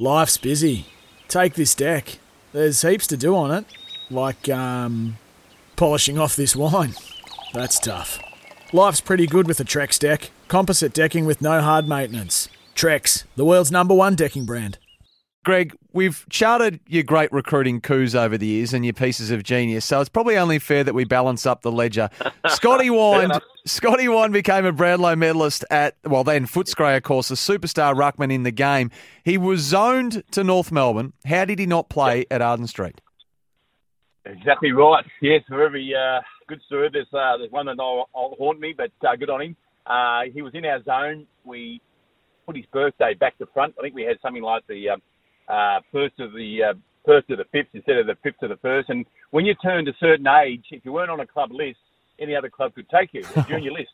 Life's busy. Take this deck. There's heaps to do on it, like um, polishing off this wine. That's tough. Life's pretty good with a Trex deck. Composite decking with no hard maintenance. Trex, the world's number one decking brand. Greg, we've charted your great recruiting coups over the years and your pieces of genius, so it's probably only fair that we balance up the ledger. Scotty Wynd, Scotty Wynd became a Brownlow medalist at, well, then Footscray, of course, a superstar ruckman in the game. He was zoned to North Melbourne. How did he not play at Arden Street? Exactly right. Yes, for every uh, good story, there's, uh, there's one that will haunt me, but uh, good on him. Uh, he was in our zone. We put his birthday back to front. I think we had something like the um, uh, first of the uh, first to the fifth instead of the fifth to the first. And when you turned a certain age, if you weren't on a club list, any other club could take you, junior list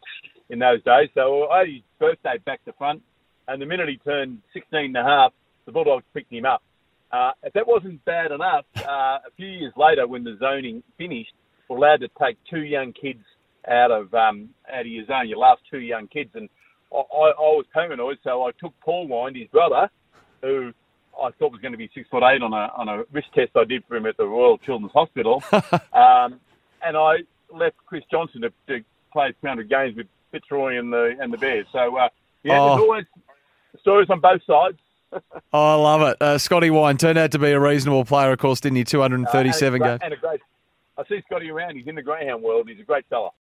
in those days. So I had his birthday back to front, and the minute he turned 16 and a half, the Bulldogs picked him up. Uh, if that wasn't bad enough, uh, a few years later, when the zoning finished, we're allowed to take two young kids out of um, out of your zone, your last two young kids, and I, I, I was paranoid, so I took Paul Wynd, his brother, who I thought was going to be six foot eight on a on a wrist test I did for him at the Royal Children's Hospital, um, and I left Chris Johnson to, to play 300 games with Fitzroy and the and the Bears. So uh, yeah, Oh. there's always stories on both sides. Oh, I love it. Uh, Scotty Wynd turned out to be a reasonable player, of course, didn't he? 237 Uh, games. and a great. I see Scotty around. He's in the greyhound world. He's a great fella.